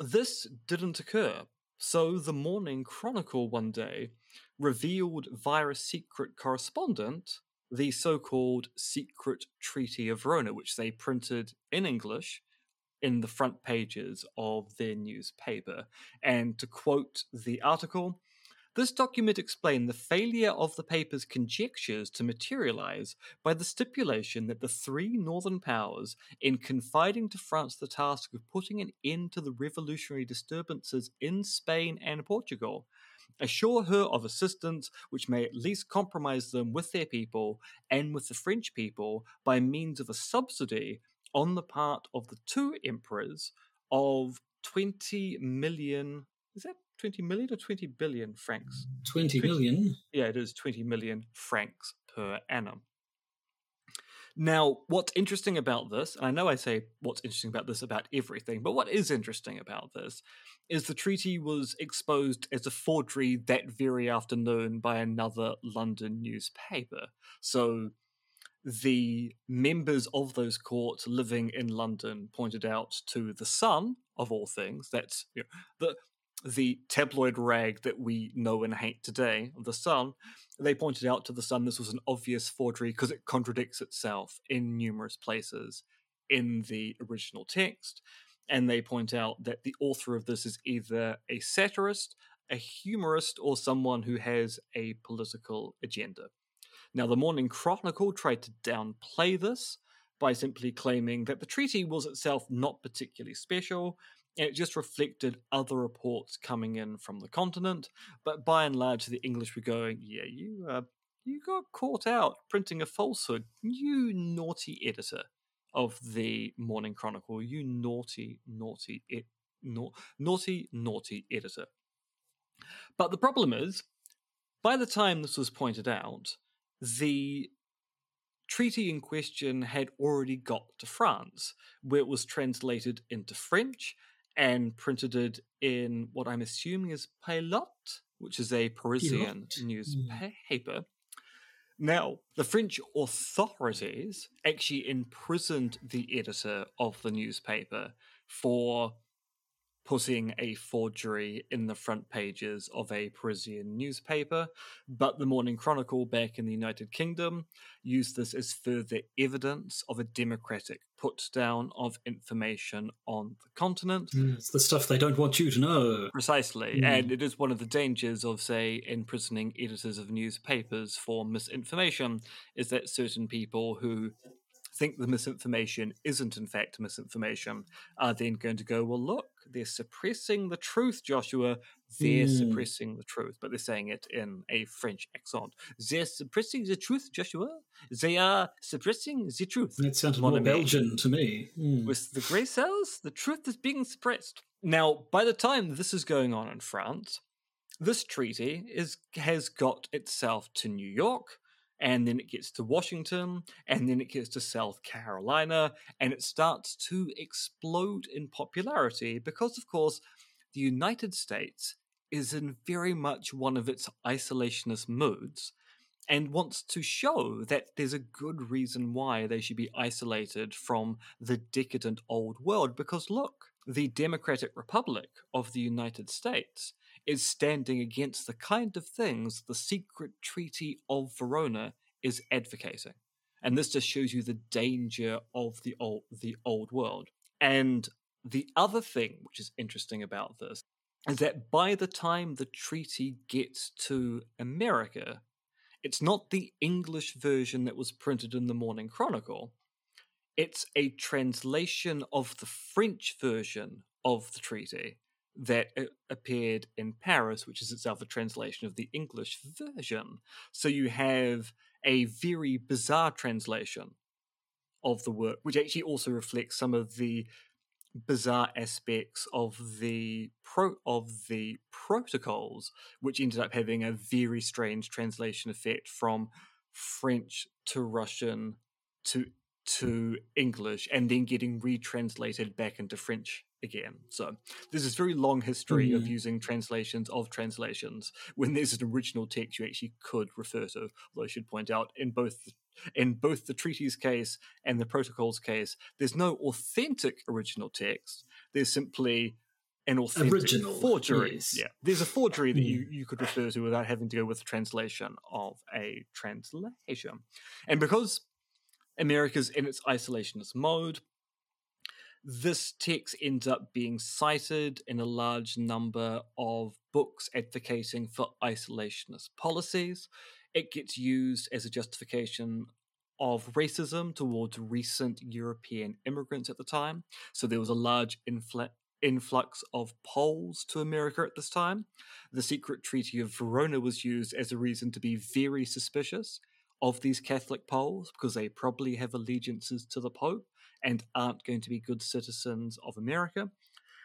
Speaker 2: this didn't occur. So the Morning Chronicle one day revealed via a secret correspondent the so called Secret Treaty of Verona, which they printed in English in the front pages of their newspaper. And to quote the article, this document explained the failure of the paper's conjectures to materialize by the stipulation that the three northern powers, in confiding to France the task of putting an end to the revolutionary disturbances in Spain and Portugal, assure her of assistance which may at least compromise them with their people and with the French people by means of a subsidy on the part of the two emperors of 20 million. Is that 20 million or 20 billion francs?
Speaker 1: 20 million?
Speaker 2: Yeah, it is 20 million francs per annum. Now, what's interesting about this, and I know I say what's interesting about this about everything, but what is interesting about this is the treaty was exposed as a forgery that very afternoon by another London newspaper. So the members of those courts living in London pointed out to the Sun, of all things, that's you know, the the tabloid rag that we know and hate today, the Sun, they pointed out to the Sun this was an obvious forgery because it contradicts itself in numerous places in the original text. And they point out that the author of this is either a satirist, a humorist, or someone who has a political agenda. Now, the Morning Chronicle tried to downplay this by simply claiming that the treaty was itself not particularly special, it just reflected other reports coming in from the continent. But by and large, the English were going, "Yeah, you uh, you got caught out printing a falsehood, you naughty editor of the Morning Chronicle, you naughty, naughty, it, na- naughty, naughty editor." But the problem is, by the time this was pointed out, the treaty in question had already got to France, where it was translated into French and printed it in what I'm assuming is Pilote, which is a Parisian
Speaker 1: Pilote?
Speaker 2: newspaper. Now, the French authorities actually imprisoned the editor of the newspaper for putting a forgery in the front pages of a Parisian newspaper, but the Morning Chronicle back in the United Kingdom used this as further evidence of a democratic put down of information on the continent.
Speaker 1: Mm, It's the stuff they don't want you to know.
Speaker 2: Precisely,
Speaker 1: Mm.
Speaker 2: and it is one of the dangers of, say, imprisoning editors of newspapers for misinformation, is that certain people who think the misinformation isn't in fact misinformation are then going to go, well, look, they're suppressing the truth, Joshua. They're
Speaker 1: Mm.
Speaker 2: suppressing the truth, but they're saying it in a French accent. They're suppressing the truth, Joshua. They are suppressing the truth.
Speaker 1: It sounded
Speaker 2: Mon
Speaker 1: more. Belgian to me. Mm.
Speaker 2: With the grey cells, the truth is being suppressed. Now, by the time this is going on in France, this treaty is has got itself to New York, and then it gets to Washington, and then it gets to South Carolina, and it starts to explode in popularity because, of course, the United States is in very much one of its isolationist moods and wants to show that there's a good reason why they should be isolated from the decadent old world. Because look, the Democratic Republic of the United States is standing against the kind of things the secret treaty of Verona is advocating. And this just shows you the danger of the old the old world. And the other thing which is interesting about this is that by the time the treaty gets to America, it's not the English version that was printed in the Morning Chronicle. It's a translation of the French version of the treaty that appeared in Paris, which is itself a translation of the English version. So you have a very bizarre translation of the work, which actually also reflects some of the bizarre aspects of the pro of the protocols, which ended up having a very strange translation effect from French to Russian to to English and then getting retranslated back into French again. So there's this very long history of
Speaker 1: Mm.
Speaker 2: using translations of translations when there's an original text you actually could refer to. Although I should point out in both in both the treaties case and the protocols case, there's no authentic original text. There's simply an authentic
Speaker 1: Original,
Speaker 2: forgery.
Speaker 1: yes.
Speaker 2: Yeah, there's a forgery that
Speaker 1: Mm.
Speaker 2: you, you could refer to without having to go with the translation of a translation. And because America's in its isolationist mode, this text ends up being cited in a large number of books advocating for isolationist policies. It gets used as a justification of racism towards recent European immigrants at the time. So there was a large infl- influx of Poles to America at this time. The secret Treaty of Verona was used as a reason to be very suspicious of these Catholic Poles because they probably have allegiances to the Pope and aren't going to be good citizens of America.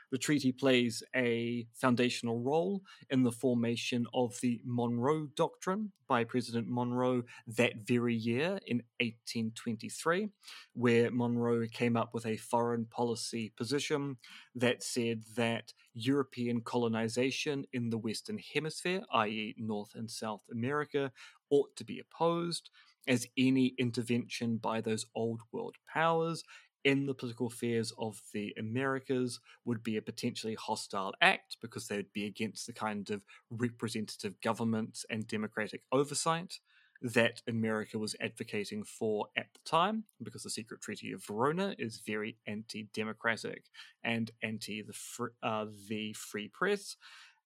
Speaker 2: The treaty plays a foundational role in the formation of the Monroe Doctrine by President Monroe that very year in 1823, where Monroe came up with a foreign policy position that said that European colonization in the Western Hemisphere, i.e., North and South America, ought to be opposed, as any intervention by those old world powers in the political affairs of the Americas would be a potentially hostile act because they would be against the kind of representative governments and democratic oversight that America was advocating for at the time, because the Secret Treaty of Verona is very anti-democratic and anti the fr- uh, the free press,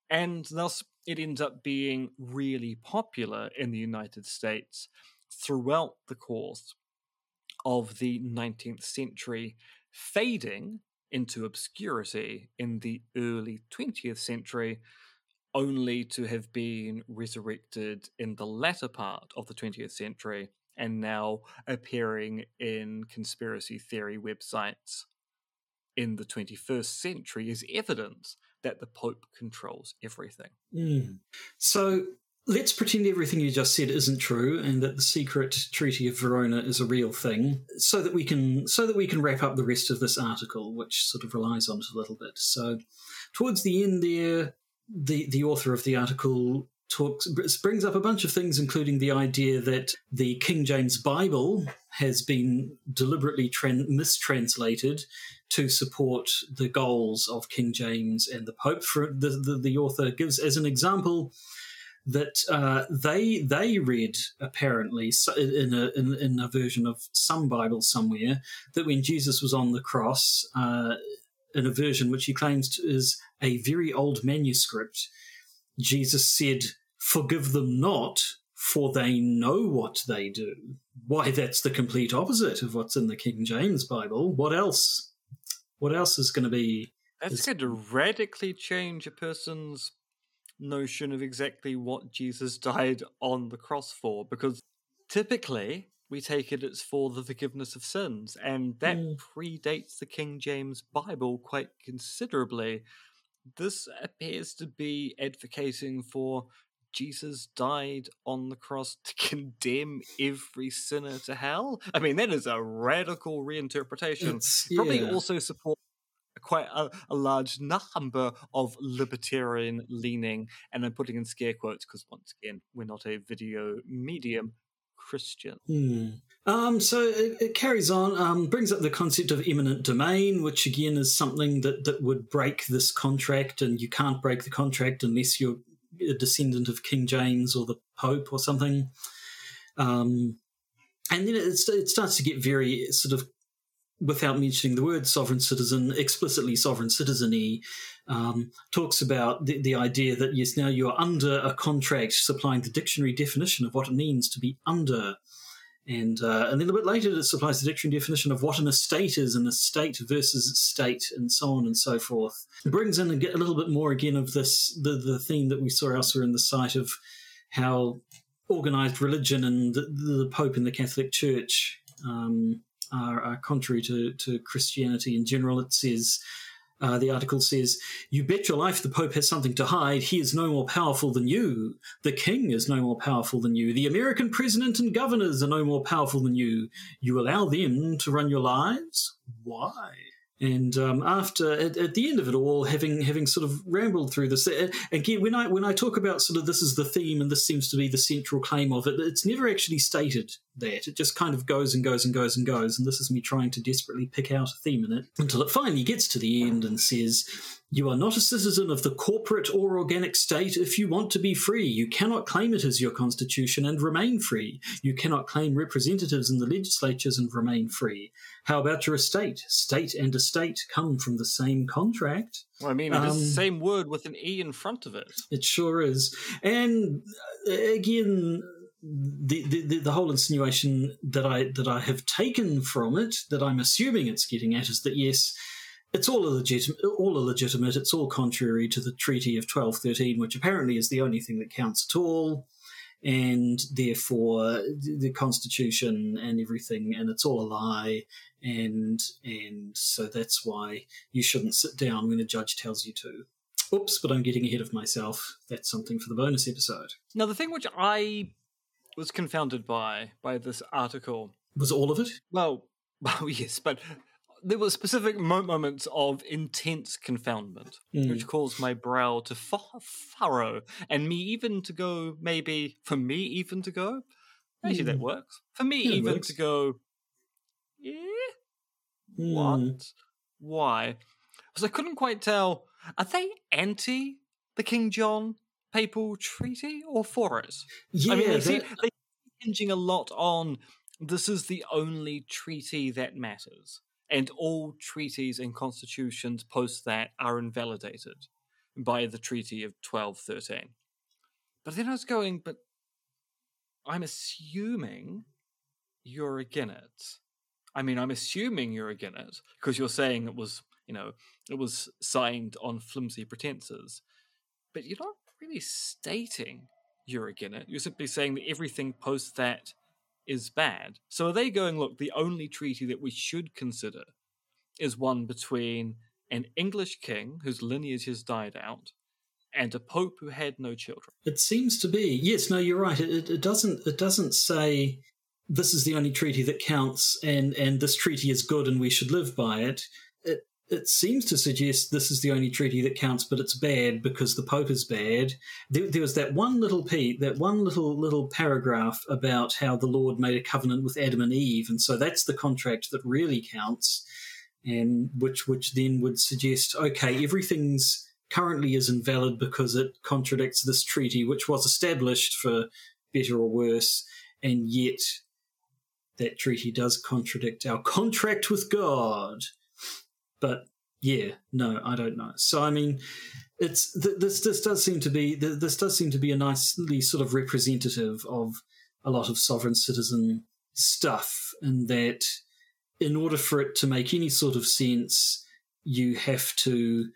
Speaker 2: and thus it ends up being really popular in the United States throughout the course of the 19th century, fading into obscurity in the early 20th century, only to have been resurrected in the latter part of the 20th century and now appearing in conspiracy theory websites in the 21st century is evidence that the Pope controls everything.
Speaker 1: Mm. So let's pretend everything you just said isn't true and that the secret treaty of verona is a real thing so that we can so that we can wrap up the rest of this article which sort of relies on it a little bit. So towards the end there the the author of the article talks brings up a bunch of things including the idea that the king james bible has been deliberately tran- mistranslated to support the goals of king james and the pope. For the, the, the author gives as an example that uh, they they read apparently in a in, in, a version of some Bible somewhere that when Jesus was on the cross, uh, in a version which he claims is a very old manuscript, Jesus said, "Forgive them not, for they know what they do." Why, that's the complete opposite of what's in the King James Bible. What else? What else is going to be?
Speaker 2: That's
Speaker 1: is-
Speaker 2: going to radically change a person's notion of exactly what Jesus died on the cross for, because typically we take it it's for the forgiveness of sins, and that
Speaker 1: Mm.
Speaker 2: predates the King James Bible quite considerably. This appears to be advocating for Jesus died on the cross to (laughs) condemn every sinner to hell. I mean, that is a radical reinterpretation.
Speaker 1: It's-
Speaker 2: Probably
Speaker 1: yeah.
Speaker 2: also support quite a, a large number of libertarian leaning, and I'm putting in scare quotes because once again, we're not a video medium Christian.
Speaker 1: Hmm. Um, so it, it carries on, um, brings up the concept of eminent domain, which again is something that, that would break this contract, and you can't break the contract unless you're a descendant of King James or the Pope or something. Um, and then it, it starts to get very sort of, without mentioning the word sovereign citizen, explicitly sovereign citizeny, um, talks about the, the idea that yes, now you're under a contract supplying the dictionary definition of what it means to be under. And uh, and then a bit later, it supplies the dictionary definition of what an estate is, an estate versus state, and so on and so forth. It brings in a, a little bit more again of this the, the theme that we saw elsewhere in the site of how organized religion and the, the Pope and the Catholic Church um, are, are contrary to, to Christianity in general. It says uh, the article says, You bet your life the Pope has something to hide. He is no more powerful than you. The King is no more powerful than you. The American president and governors are no more powerful than you. You allow them to run your lives? Why? And um, after, at, at, the end of it all, having having sort of rambled through this, uh, again, when I when I talk about sort of this is the theme and this seems to be the central claim of it, it's never actually stated that. It just kind of goes and goes and goes and goes, and this is me trying to desperately pick out a theme in it until it finally gets to the end and says, You are not a citizen of the corporate or organic state if you want to be free. You cannot claim it as your constitution and remain free. You cannot claim representatives in the legislatures and remain free. How about your estate? State and estate come from the same contract.
Speaker 2: Well, I mean, it's the same word with an E in front of it.
Speaker 1: It sure is. And uh, again, the, the, the whole insinuation that I that I have taken from it, that I'm assuming it's getting at, is that yes, it's all illegitimate, all illegitimate. It's all contrary to the Treaty of 1213, which apparently is the only thing that counts at all, and therefore the Constitution and everything, and it's all a lie, and and so that's why you shouldn't sit down when a judge tells you to. Oops, but I'm getting ahead of myself. That's something for the bonus episode.
Speaker 2: Now, the thing which I was confounded by by this article
Speaker 1: was all of it.
Speaker 2: Well, (laughs) well, yes, but there were specific moments of intense confoundment, mm. which caused my brow to f- furrow, and me even to go, maybe for me even to go. Actually, mm. that works. For me yeah, even to go, yeah, mm. what, why? Because I couldn't quite tell. Are they anti the King John papal treaty or for it?
Speaker 1: Yeah,
Speaker 2: I mean, they
Speaker 1: that...
Speaker 2: seem, they hinging a lot on this is the only treaty that matters and all treaties and constitutions post that are invalidated by the Treaty of 1213. But then I was going, but I'm assuming you're against it. I mean, I'm assuming you're against it because you're saying it was, you know, it was signed on flimsy pretenses. But you're not really stating you're against it. You're simply saying that everything post that is bad. So are they going, look, the only treaty that we should consider is one between an English king whose lineage has died out and a pope who had no children?
Speaker 1: It seems to be. Yes, no, you're right. It, it doesn't it doesn't say this is the only treaty that counts and and this treaty is good and we should live by it. It it seems to suggest this is the only treaty that counts, but it's bad because the Pope is bad. There, there, was that one little piece, that one little little paragraph about how the Lord made a covenant with Adam and Eve, and so that's the contract that really counts, and which which then would suggest okay, everything's currently is invalid because it contradicts this treaty, which was established for better or worse, and yet that treaty does contradict our contract with God. But yeah, no, I don't know. So I mean, it's this this does seem to be this does seem to be a nicely sort of representative of a lot of sovereign citizen stuff, and that in order for it to make any sort of sense, you have to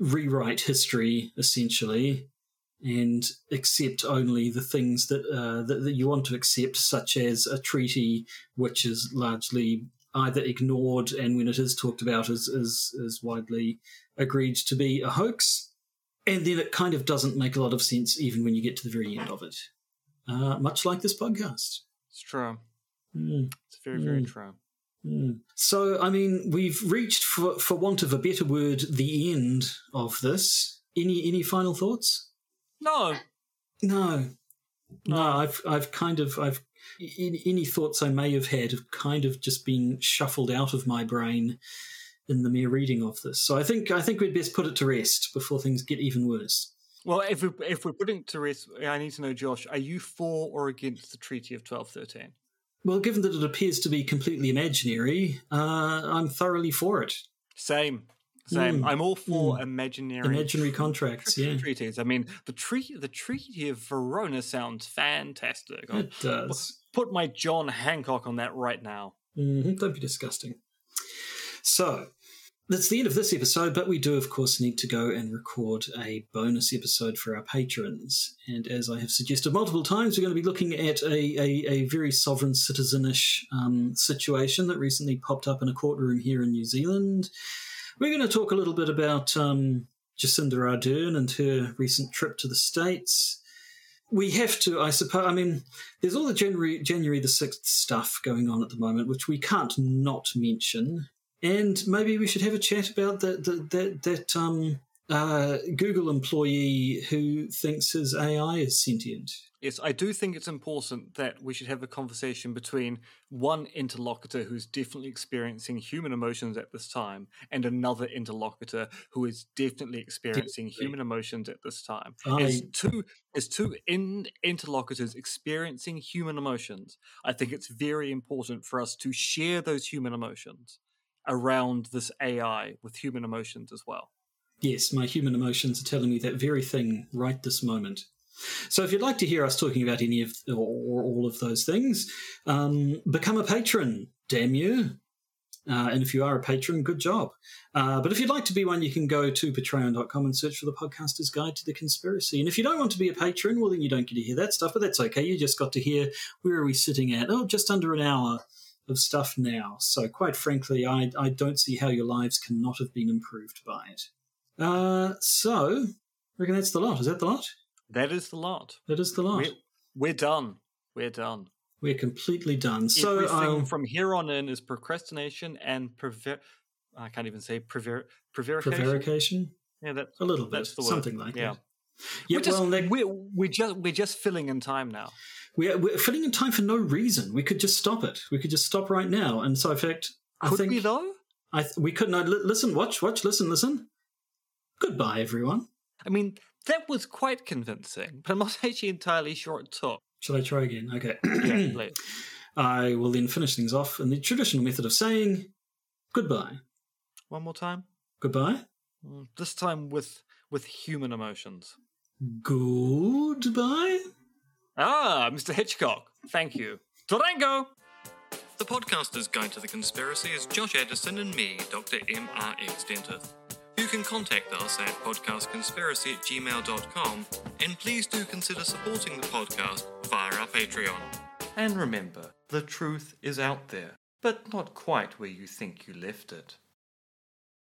Speaker 1: rewrite history essentially and accept only the things that, uh, that, that you want to accept, such as a treaty which is largely either ignored and when it is talked about is, is, is widely agreed to be a hoax. And then it kind of doesn't make a lot of sense even when you get to the very end of it. Uh, much like this podcast.
Speaker 2: It's true.
Speaker 1: Mm.
Speaker 2: It's very, very mm. true.
Speaker 1: Mm. So, I mean, we've reached, for, for want of a better word, the end of this. Any any final thoughts?
Speaker 2: No.
Speaker 1: No. No, I've I've kind of I've any thoughts I may have had have kind of just been shuffled out of my brain in the mere reading of this. So I think I think we'd best put it to rest before things get even worse.
Speaker 2: Well, if we if we're putting it to rest, I need to know, Josh, are you for or against the Treaty of twelve thirteen?
Speaker 1: Well, given that it appears to be completely imaginary, uh, I'm thoroughly for it.
Speaker 2: Same. Same. Mm. I'm all for mm. imaginary
Speaker 1: imaginary contracts. Yeah,
Speaker 2: treaties. I mean, the treaty the Treaty of Verona sounds fantastic.
Speaker 1: It I'll does.
Speaker 2: Put my John Hancock on that right now.
Speaker 1: Mm-hmm. Don't be disgusting. So that's the end of this episode, but we do, of course, need to go and record a bonus episode for our patrons. And as I have suggested multiple times, we're going to be looking at a, a, a very sovereign citizenish um, situation that recently popped up in a courtroom here in New Zealand. We're going to talk a little bit about um, Jacinda Ardern and her recent trip to the States. We have to, I suppose, I mean, there's all the January, January the 6th stuff going on at the moment, which we can't not mention. And maybe we should have a chat about that, that, that, that um, uh, Google employee who thinks his AI is sentient.
Speaker 2: Yes, I do think it's important that we should have a conversation between one interlocutor who's definitely experiencing human emotions at this time and another interlocutor who is definitely experiencing
Speaker 1: Definitely.
Speaker 2: human emotions at this time.
Speaker 1: I-
Speaker 2: As two as two in, interlocutors experiencing human emotions, I think it's very important for us to share those human emotions around this AI with human emotions as well.
Speaker 1: Yes, my human emotions are telling me that very thing right this moment. So, if you'd like to hear us talking about any of or, or all of those things, um, become a patron. Damn you! Uh, and if you are a patron, good job. Uh, but if you'd like to be one, you can go to patreon.com and search for the podcaster's guide to the conspiracy. And if you don't want to be a patron, well, then you don't get to hear that stuff, but that's okay. You just got to hear where are we sitting at? Oh, just under an hour of stuff now. So, quite frankly, I, I don't see how your lives cannot have been improved by it. Uh, so, I reckon that's the lot. Is that the lot?
Speaker 2: That is the lot.
Speaker 1: That is the lot.
Speaker 2: We're, we're done. We're done.
Speaker 1: We're completely done. So,
Speaker 2: Everything
Speaker 1: I'll,
Speaker 2: from here on in is procrastination and prever- I can't even say prever- prevarication.
Speaker 1: prevarication?
Speaker 2: Yeah, that,
Speaker 1: A little bit. Something like
Speaker 2: Yeah.
Speaker 1: that. Yeah,
Speaker 2: we're, just,
Speaker 1: well,
Speaker 2: we're, we're just we're just filling in time now.
Speaker 1: we're, we're filling in time for no reason. We could just stop it. We could just stop right now. And so, in fact, I
Speaker 2: Could
Speaker 1: think
Speaker 2: we though?
Speaker 1: I th- we could not li- listen. Watch, watch, listen, listen. Goodbye, everyone.
Speaker 2: I mean, that was quite convincing, but I'm not (laughs) actually entirely sure it took.
Speaker 1: Shall I try again? Okay.
Speaker 2: Yeah, (clears throat) please.
Speaker 1: I will then finish things off in the traditional method of saying goodbye.
Speaker 2: One more time.
Speaker 1: Goodbye.
Speaker 2: Mm, This time with with human emotions.
Speaker 1: Goodbye.
Speaker 2: Ah, Mr. Hitchcock. Thank you. Durango. The podcaster's guide to the conspiracy is Josh Addison and me, Dr. M.R.X. Dentith. You can contact us at podcastconspiracy at gmail.com and please do consider supporting the podcast via our Patreon. And remember, the truth is out there, but not quite where you think you left it.